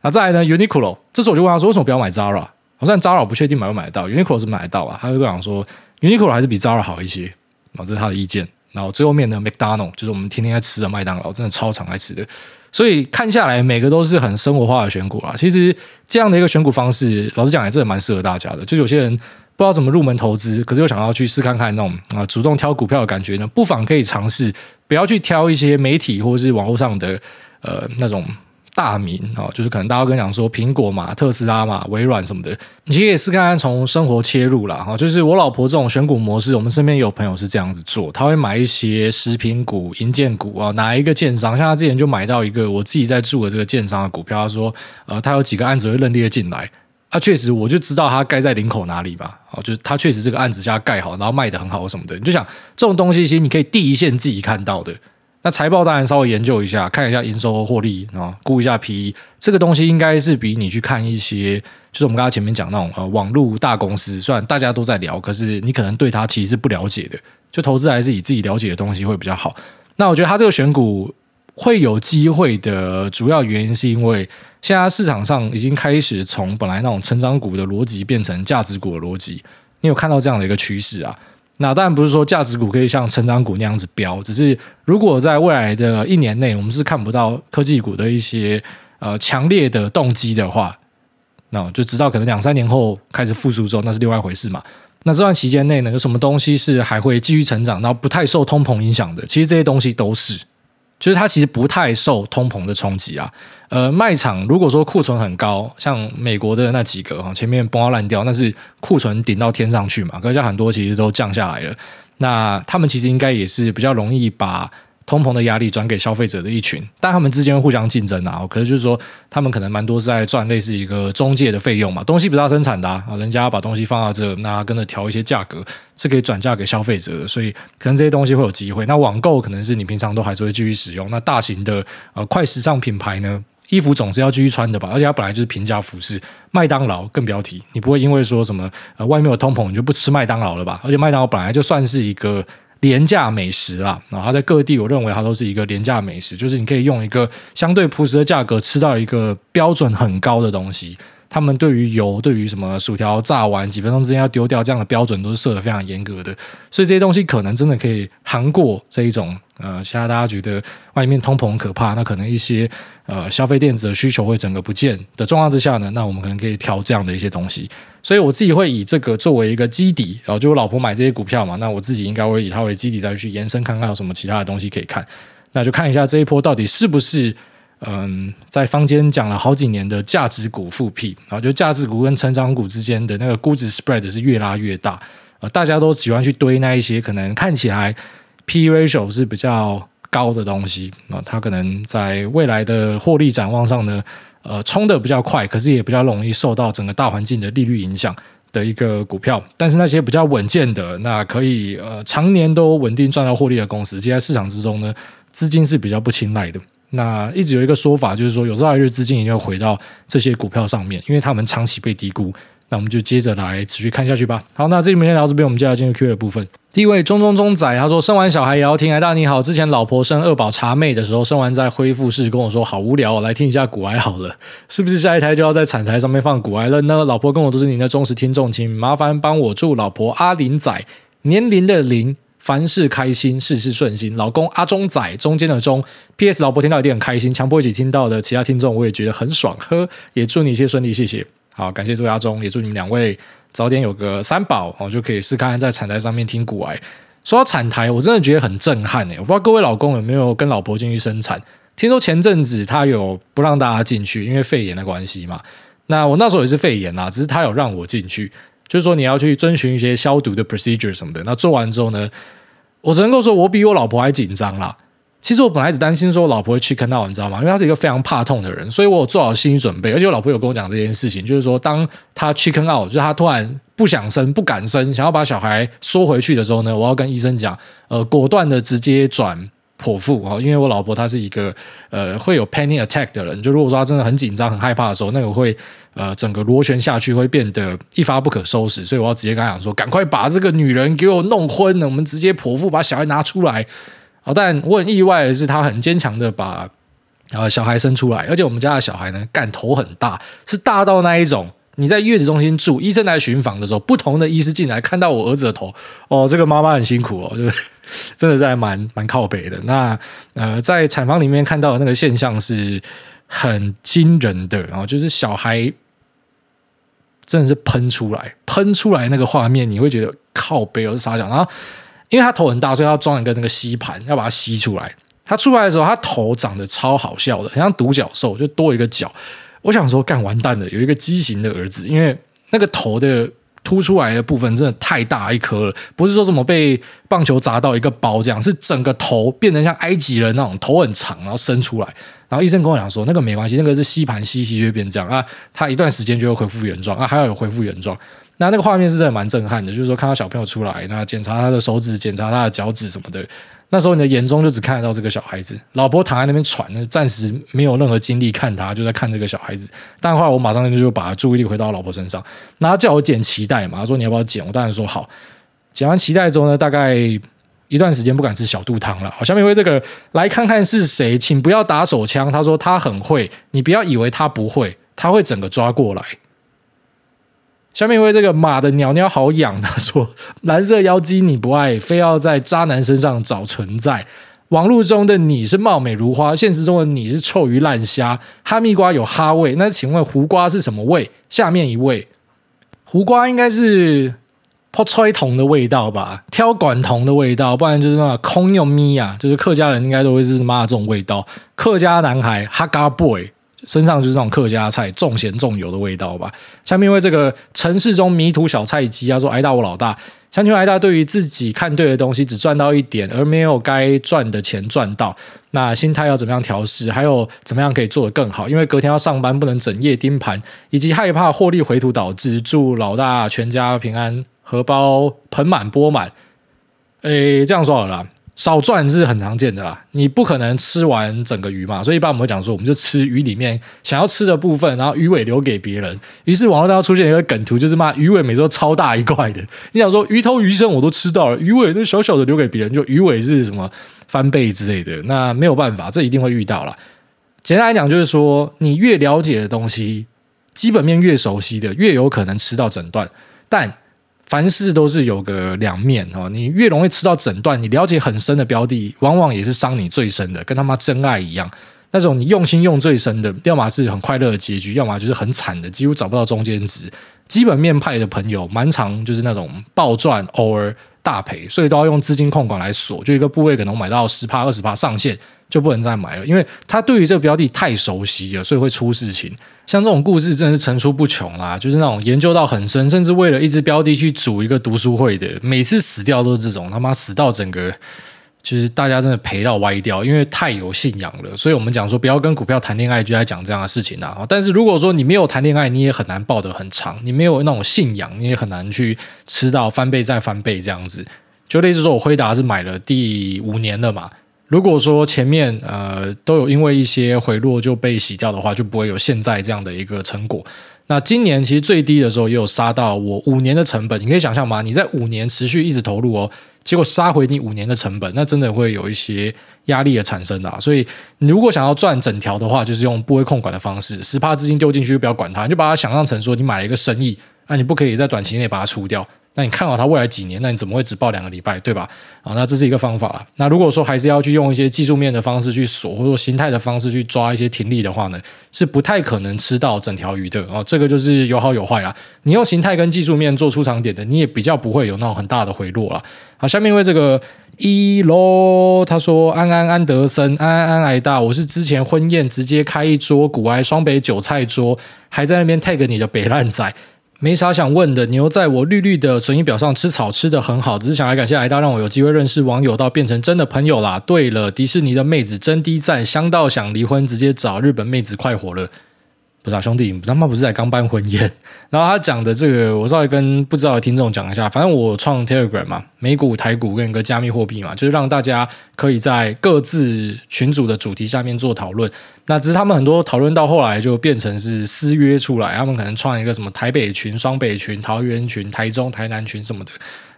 A: 那再来呢？Uniqlo，这时候我就问他说：“为什么不要买 Zara？” 我虽然 Zara 我不确定买不买得到，Uniqlo 是买得到啊。他就跟我讲说：“Uniqlo 还是比 Zara 好一些。”哦，这是他的意见。然后最后面呢，McDonald 就是我们天天在吃的麦当劳，真的超常爱吃的。所以看下来，每个都是很生活化的选股啦。其实这样的一个选股方式，老实讲，也真的蛮适合大家的。就有些人。不知道怎么入门投资，可是又想要去试看看那种啊主动挑股票的感觉呢？不妨可以尝试，不要去挑一些媒体或者是网络上的呃那种大名哦，就是可能大家跟你讲说苹果嘛、特斯拉嘛、微软什么的，你其实也是刚刚从生活切入啦。哈。就是我老婆这种选股模式，我们身边有朋友是这样子做，他会买一些食品股、银建股啊，哪一个建商，像他之前就买到一个我自己在住的这个建商的股票，他说呃，他有几个案子会认列进来，啊，确实我就知道他盖在领口哪里吧，哦，就是他确实这个案子现在盖好，然后卖得很好什么的，你就想这种东西，其实你可以第一线自己看到的。那财报当然稍微研究一下，看一下营收获利啊，估一下 PE，这个东西应该是比你去看一些，就是我们刚才前面讲那种呃网络大公司，虽然大家都在聊，可是你可能对它其实是不了解的，就投资还是以自己了解的东西会比较好。那我觉得它这个选股会有机会的主要原因，是因为现在市场上已经开始从本来那种成长股的逻辑变成价值股的逻辑，你有看到这样的一个趋势啊？那当然不是说价值股可以像成长股那样子飙，只是如果在未来的一年内，我们是看不到科技股的一些呃强烈的动机的话，那就直到可能两三年后开始复苏之后，那是另外一回事嘛。那这段期间内呢，有什么东西是还会继续成长，然后不太受通膨影响的？其实这些东西都是。就是它其实不太受通膨的冲击啊，呃，卖场如果说库存很高，像美国的那几个哈，前面崩到烂掉，那是库存顶到天上去嘛，可是很多其实都降下来了，那他们其实应该也是比较容易把。通膨的压力转给消费者的一群，但他们之间互相竞争啊。可是就是说，他们可能蛮多是在赚类似一个中介的费用嘛。东西不是生产的啊，人家把东西放到这，那跟着调一些价格，是可以转嫁给消费者的。所以可能这些东西会有机会。那网购可能是你平常都还是会继续使用。那大型的呃快时尚品牌呢，衣服总是要继续穿的吧？而且它本来就是平价服饰。麦当劳更不要提，你不会因为说什么呃外面有通膨你就不吃麦当劳了吧？而且麦当劳本来就算是一个。廉价美食啊，然后它在各地，我认为它都是一个廉价美食，就是你可以用一个相对朴实的价格吃到一个标准很高的东西。他们对于油，对于什么薯条炸完几分钟之间要丢掉这样的标准，都是设得非常严格的。所以这些东西可能真的可以扛过这一种。呃，现在大家觉得外面通膨很可怕，那可能一些呃消费电子的需求会整个不见的状况之下呢，那我们可能可以挑这样的一些东西。所以我自己会以这个作为一个基底，然后就我老婆买这些股票嘛，那我自己应该会以它为基底再去延伸看看有什么其他的东西可以看。那就看一下这一波到底是不是嗯，在坊间讲了好几年的价值股复辟，然后就价值股跟成长股之间的那个估值 spread 是越拉越大，呃，大家都喜欢去堆那一些可能看起来。P ratio 是比较高的东西啊，它可能在未来的获利展望上呢，呃，冲得比较快，可是也比较容易受到整个大环境的利率影响的一个股票。但是那些比较稳健的，那可以呃常年都稳定赚到获利的公司，其实在市场之中呢，资金是比较不青睐的。那一直有一个说法，就是说有朝一日资金一定要回到这些股票上面，因为他们长期被低估。那我们就接着来持续看下去吧。好，那这里面先聊这边，我们接下来进入 Q 的部分。第一位中中中仔他说，生完小孩也要听。哎，大你好，之前老婆生二宝茶妹的时候，生完在恢复室跟我说好无聊，我来听一下股癌好了。是不是下一胎就要在产台上面放股癌了呢？老婆跟我都是您的忠实听众，请麻烦帮我祝老婆阿林仔年龄的零，凡事开心，事事顺心。老公阿中仔中间的中，P.S. 老婆听到一定很开心，强迫一起听到的其他听众我也觉得很爽，呵，也祝你一切顺利，谢谢。好，感谢这位阿中，也祝你们两位早点有个三宝哦，就可以试看在产台上面听股癌。说到产台，我真的觉得很震撼诶，我不知道各位老公有没有跟老婆进去生产？听说前阵子他有不让大家进去，因为肺炎的关系嘛。那我那时候也是肺炎呐，只是他有让我进去，就是说你要去遵循一些消毒的 procedure 什么的。那做完之后呢，我只能够说我比我老婆还紧张啦。其实我本来只担心说我老婆会 check out，你知道吗？因为她是一个非常怕痛的人，所以我有做好心理准备。而且我老婆有跟我讲这件事情，就是说当她 check out，就是她突然不想生、不敢生，想要把小孩缩回去的时候呢，我要跟医生讲，呃，果断的直接转剖腹啊，因为我老婆她是一个呃会有 panic attack 的人，就如果说她真的很紧张、很害怕的时候，那个会呃整个螺旋下去，会变得一发不可收拾。所以我要直接跟她讲说，赶快把这个女人给我弄昏了，我们直接剖腹把小孩拿出来。哦，但我很意外的是，他很坚强的把呃小孩生出来，而且我们家的小孩呢，干头很大，是大到那一种，你在月子中心住，医生来巡访的时候，不同的医师进来看到我儿子的头，哦，这个妈妈很辛苦哦，就 真的在蛮蛮靠北的。那呃，在产房里面看到的那个现象是很惊人的，然后就是小孩真的是喷出来，喷出来那个画面，你会觉得靠北，我是傻讲，然后。因为他头很大，所以他要装一个那个吸盘，要把它吸出来。他出来的时候，他头长得超好笑的，很像独角兽，就多一个角。我想说，干完蛋了，有一个畸形的儿子，因为那个头的凸出来的部分真的太大一颗了，不是说什么被棒球砸到一个包这样，是整个头变成像埃及人那种头很长，然后伸出来。然后医生跟我讲说，那个没关系，那个是吸盘吸吸就会变这样啊，他一段时间就会恢复原状啊，还要有恢复原状。那那个画面是真的蛮震撼的，就是说看到小朋友出来，那检查他的手指，检查他的脚趾什么的。那时候你的眼中就只看得到这个小孩子，老婆躺在那边喘，暂时没有任何精力看他，就在看这个小孩子。但后来我马上就把注意力回到老婆身上，那他叫我剪脐带嘛，他说你要不要剪？我当然说好。剪完脐带之后呢，大概一段时间不敢吃小肚汤了。好，下面为这个来看看是谁，请不要打手枪。他说他很会，你不要以为他不会，他会整个抓过来。下面一位这个马的鸟鸟好痒，他说：“蓝色妖姬你不爱，非要在渣男身上找存在。网络中的你是貌美如花，现实中的你是臭鱼烂虾。哈密瓜有哈味，那请问胡瓜是什么味？下面一位，胡瓜应该是破吹筒的味道吧，挑管筒的味道，不然就是那空用咪呀，就是客家人应该都会是骂这种味道，客家男孩哈嘎 boy。”身上就是这种客家菜重咸重油的味道吧。下面为这个城市中迷途小菜鸡，啊说：“挨打我老大，想请问挨打，对于自己看对的东西只赚到一点，而没有该赚的钱赚到，那心态要怎么样调试？还有怎么样可以做得更好？因为隔天要上班，不能整夜盯盘，以及害怕获利回吐导致。祝老大全家平安，荷包盆满钵满。诶，这样说好了。”少赚是很常见的啦，你不可能吃完整个鱼嘛，所以一般我们会讲说，我们就吃鱼里面想要吃的部分，然后鱼尾留给别人。于是网络上出现一个梗图，就是骂鱼尾每次都超大一块的。你想说鱼头鱼身我都吃到了，鱼尾那小小的留给别人，就鱼尾是什么翻倍之类的，那没有办法，这一定会遇到啦。简单来讲，就是说你越了解的东西，基本面越熟悉的，越有可能吃到整段，但。凡事都是有个两面哦，你越容易吃到整段，你了解很深的标的，往往也是伤你最深的，跟他妈真爱一样。那种你用心用最深的，要么是很快乐的结局，要么就是很惨的，几乎找不到中间值。基本面派的朋友，蛮常就是那种暴赚，偶尔大赔，所以都要用资金控管来锁，就一个部位可能买到十趴二十趴上限。就不能再买了，因为他对于这个标的太熟悉了，所以会出事情。像这种故事真的是层出不穷啦，就是那种研究到很深，甚至为了一只标的去组一个读书会的，每次死掉都是这种他妈死到整个，就是大家真的赔到歪掉，因为太有信仰了。所以我们讲说不要跟股票谈恋爱，就在讲这样的事情啦。但是如果说你没有谈恋爱，你也很难抱得很长；你没有那种信仰，你也很难去吃到翻倍再翻倍这样子。就类似说，我辉达是买了第五年了嘛。如果说前面呃都有因为一些回落就被洗掉的话，就不会有现在这样的一个成果。那今年其实最低的时候也有杀到我五年的成本，你可以想象吗？你在五年持续一直投入哦，结果杀回你五年的成本，那真的会有一些压力的产生啊。所以你如果想要赚整条的话，就是用部位控管的方式，十趴资金丢进去就不要管它，你就把它想象成说你买了一个生意，那你不可以在短期内把它出掉。那你看好它未来几年，那你怎么会只报两个礼拜，对吧？啊，那这是一个方法了。那如果说还是要去用一些技术面的方式去锁，或者说形态的方式去抓一些停利的话呢，是不太可能吃到整条鱼的啊。这个就是有好有坏啦。你用形态跟技术面做出场点的，你也比较不会有那种很大的回落了。好，下面因为这个一楼他说安安安德森安安安挨大，我是之前婚宴直接开一桌古埃双北韭菜桌，还在那边 tag 你的北烂仔。没啥想问的，牛在我绿绿的损益表上吃草吃的很好，只是想来感谢挨大，让我有机会认识网友到变成真的朋友啦。对了，迪士尼的妹子真滴赞，香到想离婚，直接找日本妹子快活了。不是啊，兄弟，他妈不是才刚办婚宴？然后他讲的这个，我稍微跟不知道的听众讲一下。反正我创 Telegram 嘛，美股、台股跟一个加密货币嘛，就是让大家可以在各自群组的主题下面做讨论。那只是他们很多讨论到后来就变成是私约出来，他们可能创一个什么台北群、双北群、桃园群、台中、台南群什么的，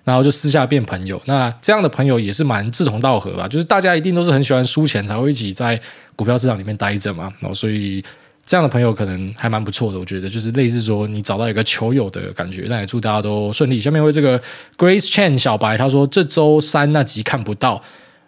A: 然后就私下变朋友。那这样的朋友也是蛮志同道合啦，就是大家一定都是很喜欢输钱才会一起在股票市场里面待着嘛。然后所以。这样的朋友可能还蛮不错的，我觉得就是类似说你找到一个球友的感觉。那也祝大家都顺利。下面为这个 Grace Chen 小白他说，这周三那集看不到，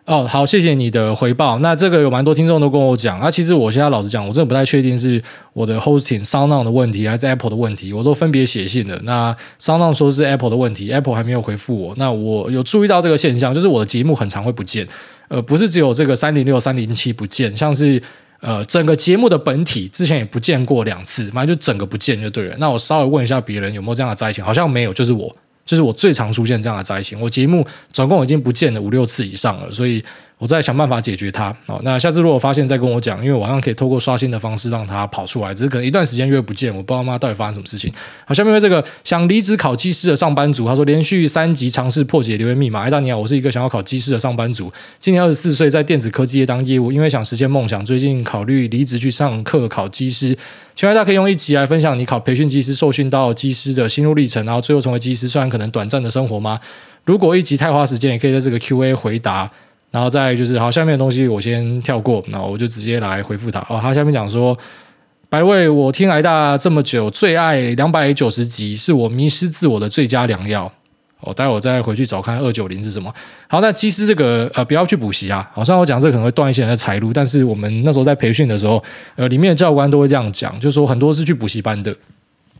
A: 哦，好，谢谢你的回报。那这个有蛮多听众都跟我讲，那、啊、其实我现在老实讲，我真的不太确定是我的 hosting SoundOn 的问题还是 Apple 的问题，我都分别写信了。那 SoundOn 说是 Apple 的问题，Apple 还没有回复我。那我有注意到这个现象，就是我的节目很常会不见，呃，不是只有这个三零六、三零七不见，像是呃整个节目的本体之前也不见过两次，反正就整个不见就对了。那我稍微问一下别人有没有这样的灾情，好像没有，就是我。就是我最常出现这样的灾情，我节目总共已经不见了五六次以上了，所以。我再想办法解决它。好，那下次如果发现再跟我讲，因为我好像可以透过刷新的方式让它跑出来，只是可能一段时间约不见，我不知道妈到底发生什么事情。好，下面为这个想离职考技师的上班族，他说连续三集尝试破解留言密码。哎，大家好，我是一个想要考技师的上班族，今年二十四岁，在电子科技业当业务，因为想实现梦想，最近考虑离职去上课考技师。请问大家可以用一集来分享你考培训技师、受训到技师的心路历程，然后最后成为技师，虽然可能短暂的生活吗？如果一集太花时间，也可以在这个 Q&A 回答。然后再就是，好，下面的东西我先跳过，那我就直接来回复他。哦，他下面讲说，By the way，我听癌大这么久，最爱两百九十集，是我迷失自我的最佳良药。哦、待会我再回去找看二九零是什么。好，那其实这个呃，不要去补习啊。好像我讲这个可能会断一些人的财路，但是我们那时候在培训的时候，呃，里面的教官都会这样讲，就是说很多是去补习班的。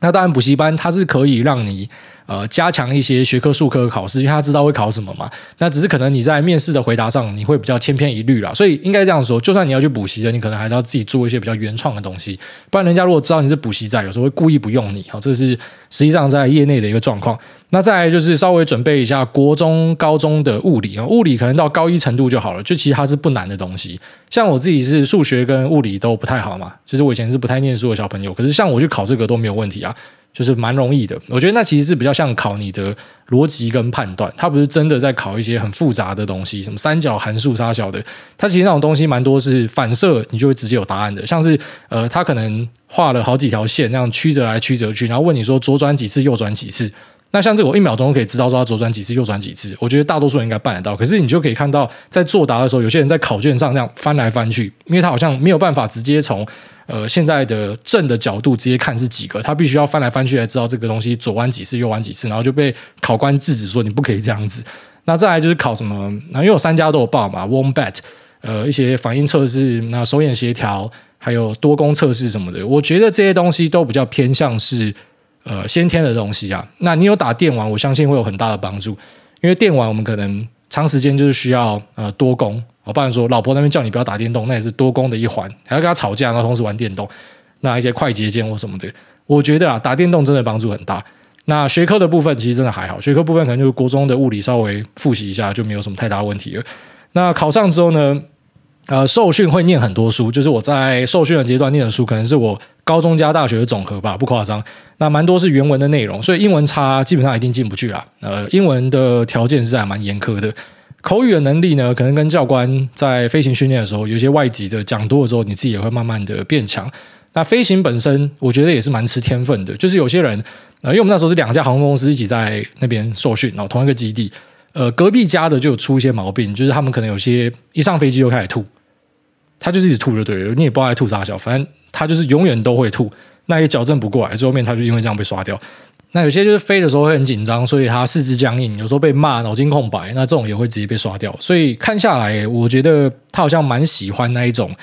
A: 那当然，补习班它是可以让你。呃，加强一些学科、术科的考试，因为他知道会考什么嘛。那只是可能你在面试的回答上，你会比较千篇一律啦。所以应该这样说，就算你要去补习的，你可能还是要自己做一些比较原创的东西。不然人家如果知道你是补习仔，有时候会故意不用你。好，这是实际上在业内的一个状况。那再来就是稍微准备一下国中、高中的物理啊，物理可能到高一程度就好了，就其实它是不难的东西。像我自己是数学跟物理都不太好嘛，就是我以前是不太念书的小朋友，可是像我去考这个都没有问题啊。就是蛮容易的，我觉得那其实是比较像考你的逻辑跟判断，它不是真的在考一些很复杂的东西，什么三角函数、啥小的。它其实那种东西蛮多是反射，你就会直接有答案的。像是呃，他可能画了好几条线，那样曲折来曲折去，然后问你说左转几次，右转几次。那像这个，我一秒钟可以知道说他左转几次，右转几次。我觉得大多数人应该办得到。可是你就可以看到，在作答的时候，有些人在考卷上这样翻来翻去，因为他好像没有办法直接从呃现在的正的角度直接看是几个，他必须要翻来翻去才知道这个东西左弯几次，右弯几次，然后就被考官制止说你不可以这样子。那再来就是考什么？那因为我三家都有报嘛，Warm Bat，呃，一些反应测试，那手眼协调，还有多功测试什么的。我觉得这些东西都比较偏向是。呃，先天的东西啊，那你有打电玩，我相信会有很大的帮助。因为电玩我们可能长时间就是需要呃多功，我不然说老婆那边叫你不要打电动，那也是多工的一环，还要跟他吵架，然后同时玩电动，那一些快捷键或什么的，我觉得啊，打电动真的帮助很大。那学科的部分其实真的还好，学科部分可能就是国中的物理稍微复习一下就没有什么太大问题了。那考上之后呢？呃，受训会念很多书，就是我在受训的阶段念的书，可能是我高中加大学的总和吧，不夸张。那蛮多是原文的内容，所以英文差基本上一定进不去啦。呃，英文的条件是还蛮严苛的。口语的能力呢，可能跟教官在飞行训练的时候，有些外籍的讲多了之后，你自己也会慢慢的变强。那飞行本身，我觉得也是蛮吃天分的。就是有些人，呃，因为我们那时候是两家航空公司一起在那边受训，然后同一个基地，呃，隔壁家的就有出一些毛病，就是他们可能有些一上飞机就开始吐。他就是一直吐就对了，你也不知道他吐啥小，反正他就是永远都会吐，那也矫正不过来，最后面他就因为这样被刷掉。那有些就是飞的时候会很紧张，所以他四肢僵硬，有时候被骂脑筋空白，那这种也会直接被刷掉。所以看下来，我觉得他好像蛮喜欢那一种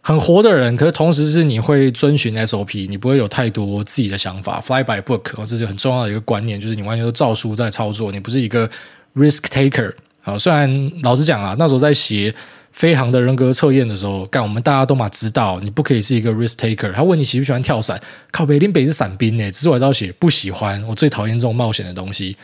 A: 很活的人，可是同时是你会遵循 SOP，你不会有太多自己的想法，fly by book，这是很重要的一个观念，就是你完全都照书在操作，你不是一个 risk taker。好，虽然老实讲啊，那时候在写。飞航的人格测验的时候，干我们大家都嘛知道，你不可以是一个 risk taker。他问你喜不喜欢跳伞，靠北林北是伞兵呢，只是我还要写不喜欢。我最讨厌这种冒险的东西，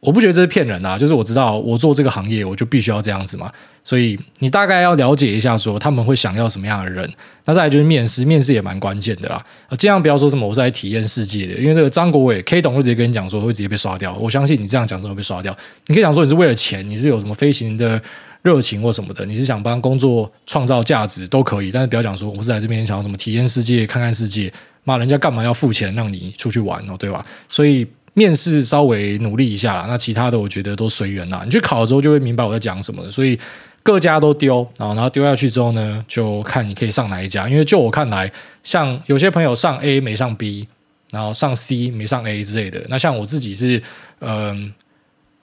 A: 我不觉得这是骗人啊，就是我知道我做这个行业，我就必须要这样子嘛。所以你大概要了解一下，说他们会想要什么样的人。那再来就是面试，面试也蛮关键的啦。尽量不要说什么我是来体验世界的，因为这个张国伟 K 董会直接跟你讲说会直接被刷掉。我相信你这样讲之后会被刷掉。你可以讲说你是为了钱，你是有什么飞行的。热情或什么的，你是想帮工作创造价值都可以，但是不要讲说我是来这边想要什么体验世界、看看世界，骂人家干嘛要付钱让你出去玩哦，对吧？所以面试稍微努力一下啦，那其他的我觉得都随缘啦。你去考了之后就会明白我在讲什么，所以各家都丢啊，然后丢下去之后呢，就看你可以上哪一家。因为就我看来，像有些朋友上 A 没上 B，然后上 C 没上 A 之类的，那像我自己是嗯。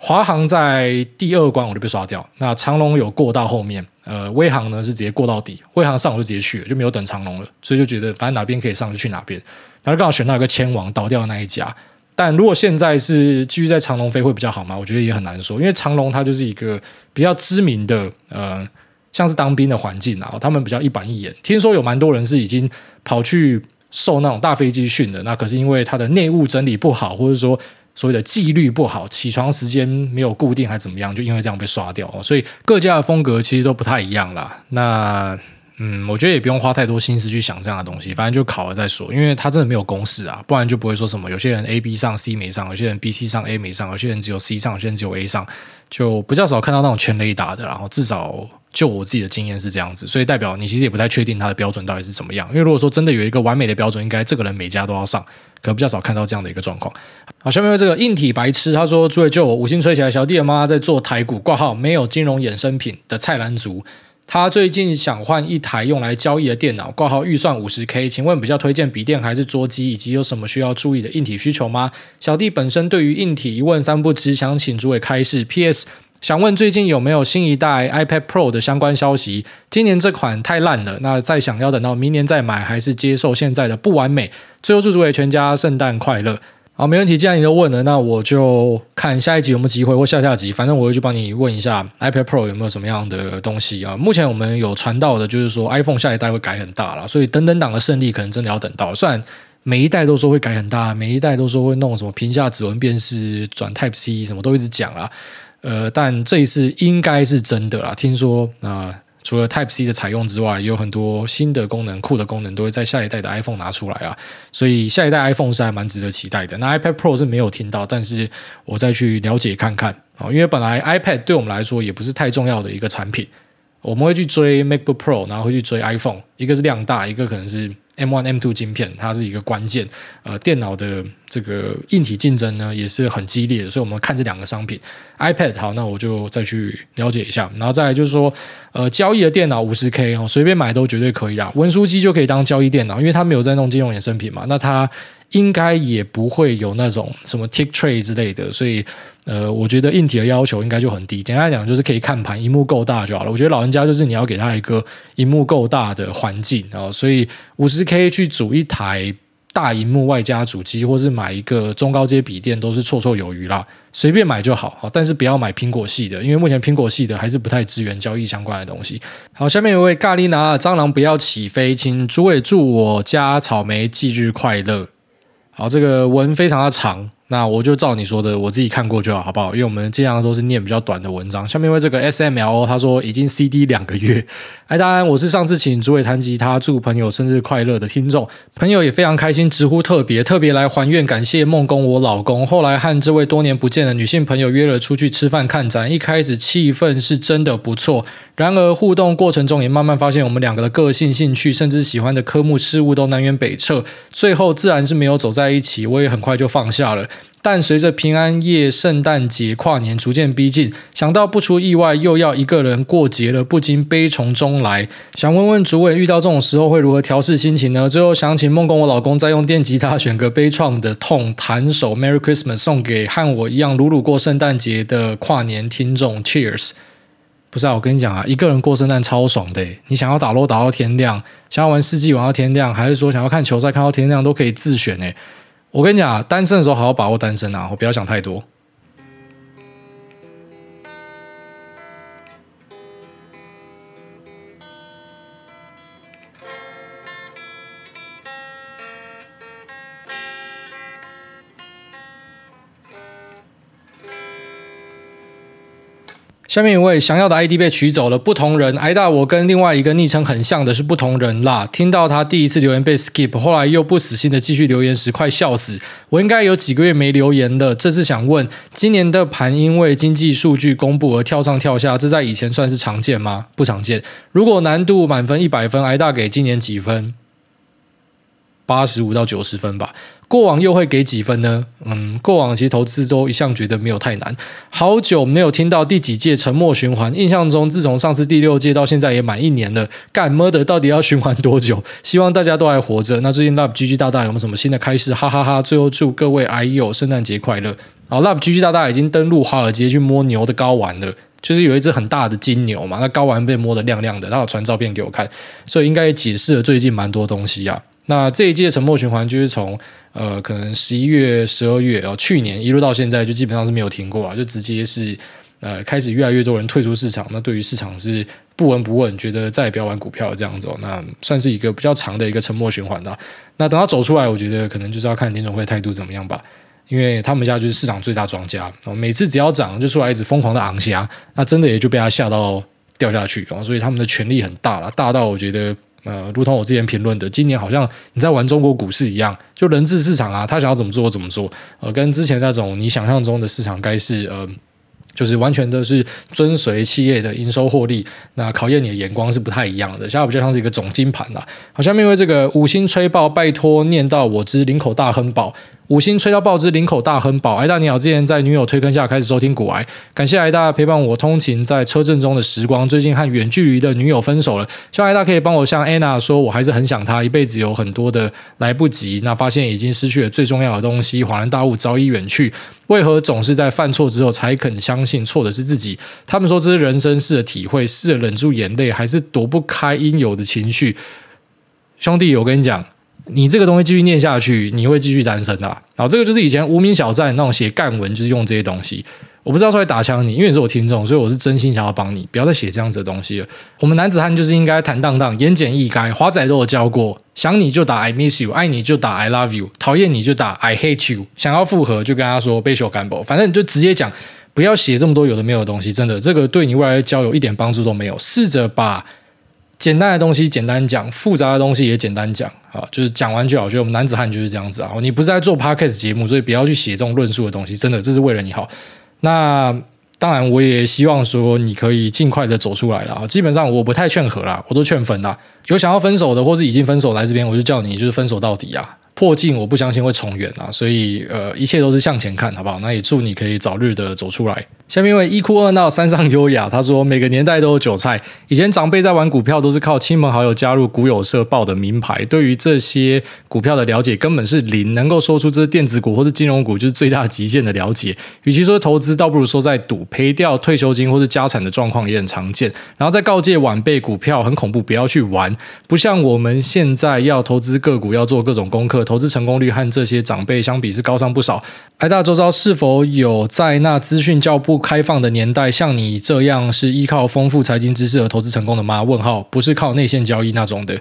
A: 华航在第二关我就被刷掉，那长龙有过到后面，呃，威航呢是直接过到底，威航上我就直接去了，就没有等长龙了，所以就觉得反正哪边可以上就去哪边，然后刚好选到一个千王倒掉的那一家，但如果现在是继续在长龙飞会比较好吗？我觉得也很难说，因为长龙它就是一个比较知名的，呃，像是当兵的环境啊，他们比较一板一眼，听说有蛮多人是已经跑去受那种大飞机训的，那可是因为他的内务整理不好，或者说。所谓的纪律不好，起床时间没有固定，还怎么样？就因为这样被刷掉，所以各家的风格其实都不太一样啦。那嗯，我觉得也不用花太多心思去想这样的东西，反正就考了再说。因为他真的没有公式啊，不然就不会说什么有些人 A B 上 C 没上，有些人 B C 上 A 没上，有些人只有 C 上，有些人只有 A 上，就比较少看到那种全雷达的。然后至少就我自己的经验是这样子，所以代表你其实也不太确定他的标准到底是怎么样。因为如果说真的有一个完美的标准，应该这个人每家都要上。可能比较少看到这样的一个状况。好，下面这个硬体白痴他说：“诸位救我五星吹起来，小弟的妈妈在做台股挂号，没有金融衍生品的菜篮族。他最近想换一台用来交易的电脑，挂号预算五十 K，请问比较推荐笔电还是桌机？以及有什么需要注意的硬体需求吗？小弟本身对于硬体一问三不知，想请诸位开示。PS。”想问最近有没有新一代 iPad Pro 的相关消息？今年这款太烂了，那再想要等到明年再买，还是接受现在的不完美？最后祝诸位全家圣诞快乐。好，没问题。既然你都问了，那我就看下一集有没有机会，或下下集，反正我会去帮你问一下 iPad Pro 有没有什么样的东西啊。目前我们有传到的，就是说 iPhone 下一代会改很大了，所以等等党的胜利可能真的要等到。虽然每一代都说会改很大，每一代都说会弄什么屏下指纹辨识转 Type C，什么都一直讲啦。呃，但这一次应该是真的啦。听说啊、除了 Type C 的采用之外，有很多新的功能、酷的功能都会在下一代的 iPhone 拿出来啊。所以下一代 iPhone 是还蛮值得期待的。那 iPad Pro 是没有听到，但是我再去了解看看啊。因为本来 iPad 对我们来说也不是太重要的一个产品，我们会去追 MacBook Pro，然后会去追 iPhone，一个是量大，一个可能是。M one、M two 晶片，它是一个关键。呃，电脑的这个硬体竞争呢，也是很激烈的。所以，我们看这两个商品，iPad 好，那我就再去了解一下。然后再来就是说，呃，交易的电脑五十 K 哦，随便买都绝对可以啦。文书机就可以当交易电脑，因为它没有在弄金融衍生品嘛。那它应该也不会有那种什么 tick trade 之类的，所以。呃，我觉得硬体的要求应该就很低。简单来讲，就是可以看盘，荧幕够大就好了。我觉得老人家就是你要给他一个荧幕够大的环境啊，所以五十 K 去组一台大荧幕外加主机，或是买一个中高阶笔电，都是绰绰有余啦。随便买就好，但是不要买苹果系的，因为目前苹果系的还是不太支援交易相关的东西。好，下面有位咖喱拿蟑螂不要起飞，请诸位祝我家草莓忌日快乐。好，这个文非常的长。那我就照你说的，我自己看过就好，好不好？因为我们尽量都是念比较短的文章。下面为这个 S M L，他说已经 C D 两个月。哎，当然我是上次请诸位弹吉他祝朋友生日快乐的听众，朋友也非常开心，直呼特别特别来还愿感谢梦工我老公。后来和这位多年不见的女性朋友约了出去吃饭看展，一开始气氛是真的不错，然而互动过程中也慢慢发现我们两个的个性、兴趣，甚至喜欢的科目、事物都南辕北辙，最后自然是没有走在一起，我也很快就放下了。但随着平安夜、圣诞节、跨年逐渐逼近，想到不出意外又要一个人过节了，不禁悲从中来。想问问主委，遇到这种时候会如何调适心情呢？最后想请梦工我老公再用电吉他选个悲怆的痛，弹首 Merry Christmas 送给和我一样鲁鲁过圣诞节的跨年听众。Cheers！不是啊，我跟你讲啊，一个人过圣诞超爽的。你想要打罗打到天亮，想要玩世纪玩到天亮，还是说想要看球赛看到天亮，都可以自选诶。我跟你讲，单身的时候好好把握单身啊，我不要想太多。下面一位想要的 ID 被取走了，不同人。挨大，我跟另外一个昵称很像的是不同人啦。听到他第一次留言被 skip，后来又不死心的继续留言时，快笑死。我应该有几个月没留言的。这次想问，今年的盘因为经济数据公布而跳上跳下，这在以前算是常见吗？不常见。如果难度满分一百分，挨大给今年几分？八十五到九十分吧。过往又会给几分呢？嗯，过往其实投资都一向觉得没有太难。好久没有听到第几届沉默循环，印象中自从上次第六届到现在也满一年了。干么的到底要循环多久？希望大家都还活着。那最近 Love GG 大大有没有什么新的开始？哈哈哈！最后祝各位癌友圣诞节快乐。好 Love GG 大大已经登陆华尔街去摸牛的睾丸了，就是有一只很大的金牛嘛，那睾丸被摸得亮亮的，他有传照片给我看，所以应该解释了最近蛮多东西啊。那这一届沉默循环就是从呃可能十一月、十二月哦，去年一路到现在就基本上是没有停过啊，就直接是呃开始越来越多人退出市场，那对于市场是不闻不问，觉得再也不要玩股票这样子哦，那算是一个比较长的一个沉默循环的。那等他走出来，我觉得可能就是要看联总会态度怎么样吧，因为他们家就是市场最大庄家，每次只要涨就出来一直疯狂的昂虾，那真的也就被他吓到掉下去，所以他们的权力很大了，大到我觉得。呃，如同我之前评论的，今年好像你在玩中国股市一样，就人治市场啊，他想要怎么做怎么做。呃，跟之前那种你想象中的市场该是呃，就是完全都是遵随企业的营收获利，那考验你的眼光是不太一样的。现在比较像是一个总金盘啦。好，下面因为这个五星吹爆，拜托念到我之林口大亨宝。五星吹到爆之林口大亨宝，癌大你好，之前在女友推坑下开始收听股癌，感谢癌大陪伴我通勤在车震中的时光。最近和远距离的女友分手了，希望癌大可以帮我向安娜说，我还是很想她，一辈子有很多的来不及，那发现已经失去了最重要的东西，恍然大悟早已远去，为何总是在犯错之后才肯相信错的是自己？他们说这是人生式的体会，试着忍住眼泪，还是躲不开应有的情绪。兄弟，我跟你讲。你这个东西继续念下去，你会继续单身的。然后这个就是以前无名小站那种写干文，就是用这些东西。我不知道出来打枪你，因为你是我听众，所以我是真心想要帮你，不要再写这样子的东西了。我们男子汉就是应该坦荡荡、言简意赅。华仔都有教过，想你就打 I miss you，爱你就打 I love you，讨厌你就打 I hate you。想要复合就跟他说被修干部，反正你就直接讲，不要写这么多有的没有的东西。真的，这个对你未来的交友一点帮助都没有。试着把。简单的东西简单讲，复杂的东西也简单讲啊，就是讲完就好。我觉得我们男子汉就是这样子啊。你不是在做 podcast 节目，所以不要去写这种论述的东西。真的，这是为了你好。那当然，我也希望说你可以尽快的走出来了啊。基本上我不太劝和啦，我都劝分啦。有想要分手的，或是已经分手来这边，我就叫你就是分手到底啊。破镜我不相信会重圆啊，所以呃，一切都是向前看，好不好？那也祝你可以早日的走出来。下面一位一哭二闹三上优雅，他说每个年代都有韭菜，以前长辈在玩股票都是靠亲朋好友加入股友社报的名牌，对于这些股票的了解根本是零，能够说出这是电子股或是金融股就是最大极限的了解。与其说投资，倒不如说在赌，赔掉退休金或是家产的状况也很常见。然后再告诫晚辈，股票很恐怖，不要去玩，不像我们现在要投资个股要做各种功课。投资成功率和这些长辈相比是高上不少。癌大周遭是否有在那资讯较不开放的年代，像你这样是依靠丰富财经知识而投资成功的吗？问号，不是靠内线交易那种的。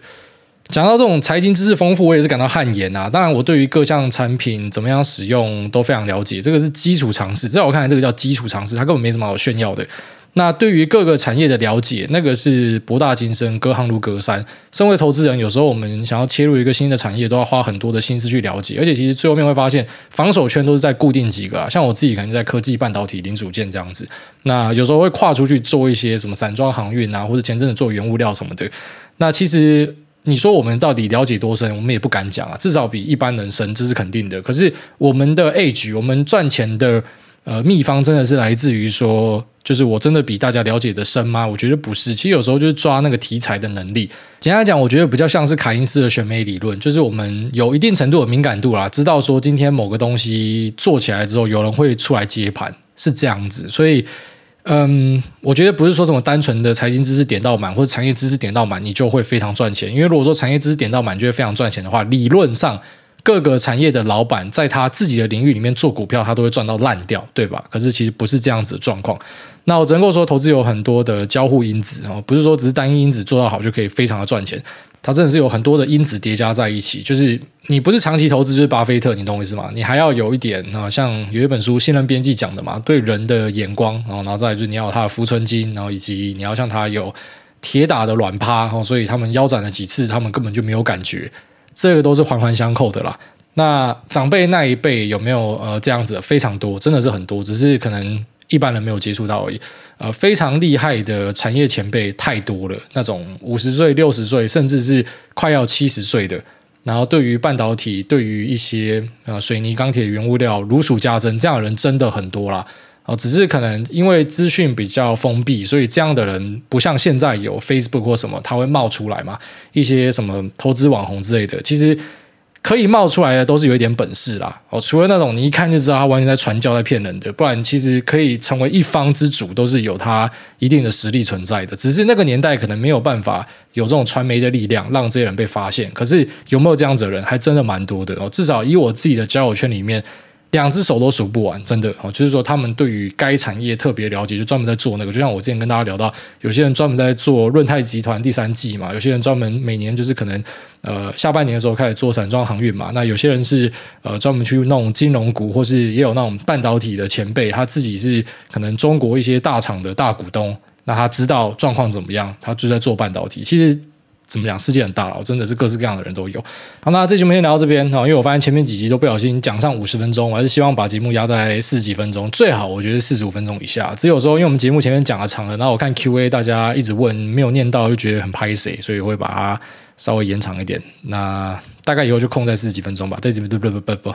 A: 讲到这种财经知识丰富，我也是感到汗颜啊。当然，我对于各项产品怎么样使用都非常了解，这个是基础常识。在我看来，这个叫基础常识，它根本没什么好炫耀的。那对于各个产业的了解，那个是博大精深，隔行如隔山。身为投资人，有时候我们想要切入一个新的产业，都要花很多的心思去了解。而且，其实最后面会发现，防守圈都是在固定几个啊。像我自己可能在科技、半导体、零组件这样子。那有时候会跨出去做一些什么散装航运啊，或者前阵子做原物料什么的。那其实你说我们到底了解多深，我们也不敢讲啊。至少比一般人深，这是肯定的。可是我们的 edge，我们赚钱的。呃，秘方真的是来自于说，就是我真的比大家了解的深吗？我觉得不是。其实有时候就是抓那个题材的能力。简单来讲，我觉得比较像是凯因斯的选美理论，就是我们有一定程度的敏感度啦，知道说今天某个东西做起来之后，有人会出来接盘，是这样子。所以，嗯，我觉得不是说什么单纯的财经知识点到满，或者产业知识点到满，你就会非常赚钱。因为如果说产业知识点到满就会非常赚钱的话，理论上。各个产业的老板在他自己的领域里面做股票，他都会赚到烂掉，对吧？可是其实不是这样子的状况。那我只能够说，投资有很多的交互因子哦，不是说只是单一因子做到好就可以非常的赚钱。它真的是有很多的因子叠加在一起，就是你不是长期投资就是巴菲特，你懂我意思吗？你还要有一点啊，像有一本书信任编辑讲的嘛，对人的眼光，然后然后再来就是你要他的浮存金，然后以及你要像他有铁打的软趴，所以他们腰斩了几次，他们根本就没有感觉。这个都是环环相扣的啦。那长辈那一辈有没有呃这样子？非常多，真的是很多，只是可能一般人没有接触到而已。呃，非常厉害的产业前辈太多了，那种五十岁、六十岁，甚至是快要七十岁的。然后对于半导体，对于一些呃水泥、钢铁原物料如数家珍，这样的人真的很多啦。哦，只是可能因为资讯比较封闭，所以这样的人不像现在有 Facebook 或什么，他会冒出来嘛，一些什么投资网红之类的。其实可以冒出来的都是有一点本事啦。哦，除了那种你一看就知道他完全在传教、在骗人的，不然其实可以成为一方之主，都是有他一定的实力存在的。只是那个年代可能没有办法有这种传媒的力量，让这些人被发现。可是有没有这样子的人，还真的蛮多的哦。至少以我自己的交友圈里面。两只手都数不完，真的哦，就是说他们对于该产业特别了解，就专门在做那个。就像我之前跟大家聊到，有些人专门在做润泰集团第三季嘛，有些人专门每年就是可能呃下半年的时候开始做散装航运嘛。那有些人是呃专门去弄金融股，或是也有那种半导体的前辈，他自己是可能中国一些大厂的大股东，那他知道状况怎么样，他就在做半导体。其实。怎么讲？世界很大了，真的是各式各样的人都有。好，那这期我们先聊到这边哈，因为我发现前面几集都不小心讲上五十分钟，我还是希望把节目压在四十几分钟，最好我觉得四十五分钟以下。只有说，因为我们节目前面讲的长了，然后我看 Q&A 大家一直问，没有念到就觉得很拍谢，所以会把它稍微延长一点。那大概以后就控在四十几分钟吧。对不不不不不。